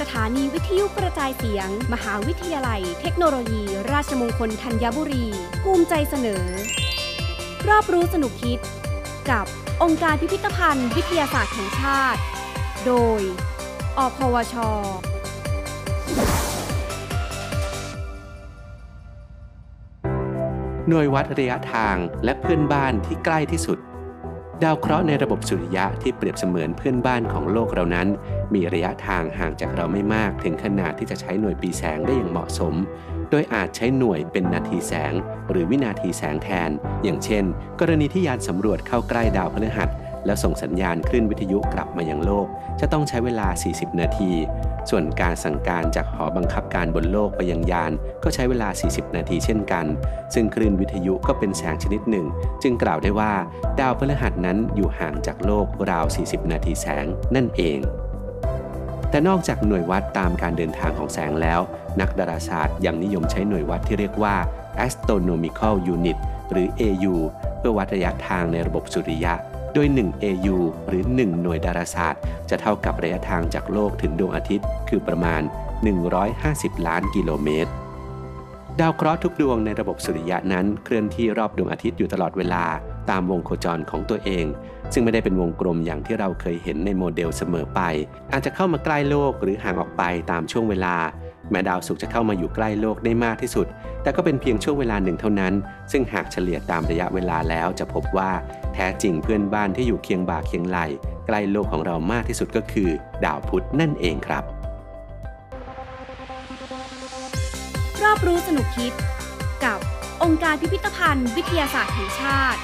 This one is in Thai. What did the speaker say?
สถานีวิทยุกระจายเสียง มหาวิทยาลัย เทคโนโลยี ราชมงคลธัญบุรี ภูมิใจเสนอ รอบรู้สนุกคิด กับองค์การพิพิธภัณฑ์ วิทยาศาสตร์แห่งชาติ โดย อพวช หน่วยวัดระยะทางและเพื่อนบ้านที่ใกล้ที่สุด ดาวเคราะห์ในระบบสุริยะที่เปรียบเสมือนเพื่อนบ้านของโลกเรานั้น มีระยะทางห่างจากเราไม่มากถึงขนาดที่จะใช้หน่วยปีแสงได้อย่างเหมาะสม โดยอาจใช้หน่วยเป็นนาทีแสง หรือวินาทีแสงแทน อย่างเช่น กรณีที่ยานสำรวจเข้าใกล้ดาวพฤหัส แล้วส่งสัญญาณคลื่นวิทยุกลับมายังโลก จะต้องใช้เวลา 40 นาที ส่วนการสั่งการจากหอบังคับการบนโลกไปยังยาน ก็ใช้เวลา 40 นาทีเช่นกัน ซึ่งคลื่นวิทยุก็เป็นแสงชนิดหนึ่ง จึงกล่าวได้ว่า ดาวพฤหัสนั้นอยู่ห่างจากโลกราว 40 นาทีแสงนั่นเองแต่นอกจากหน่วยวัดตามการเดินทางของแสงแล้ว นักดาราศาสตร์ยังนิยมใช้หน่วยวัดที่เรียกว่า astronomical unit หรือ AU เพื่อวัดระยะทางในระบบสุริยะ โดย 1 AU หรือ 1 หน่วยดาราศาสตร์ จะเท่ากับระยะทางจากโลกถึงดวงอาทิตย์ คือประมาณ 150 ล้านกิโลเมตร ดาวเคราะห์ทุกดวงในระบบสุริยะนั้นเคลื่อนที่รอบดวงอาทิตย์อยู่ตลอดเวลาตามวงโคจรของตัวเอง ซึ่งไม่ได้เป็นวงกลมอย่างที่เราเคยเห็นในโมเดลเสมอไป อาจจะเข้ามาใกล้โลกหรือห่างออกไปตามช่วงเวลา แม้ดาวศุกร์จะเข้ามาอยู่ใกล้โลกได้มากที่สุด แต่ก็เป็นเพียงช่วงเวลาหนึ่งเท่านั้น ซึ่งหากเฉลี่ยตามระยะเวลาแล้วจะพบว่าแท้จริงเพื่อนบ้านที่อยู่เคียงบ่าเคียงไหลใกล้โลกของเรามากที่สุดก็คือ ดาวพุธนั่นเองครับ รอบรู้สนุกคิด กับองค์การพิพิธภัณฑ์ วิทยาศาสตร์แห่งชาติ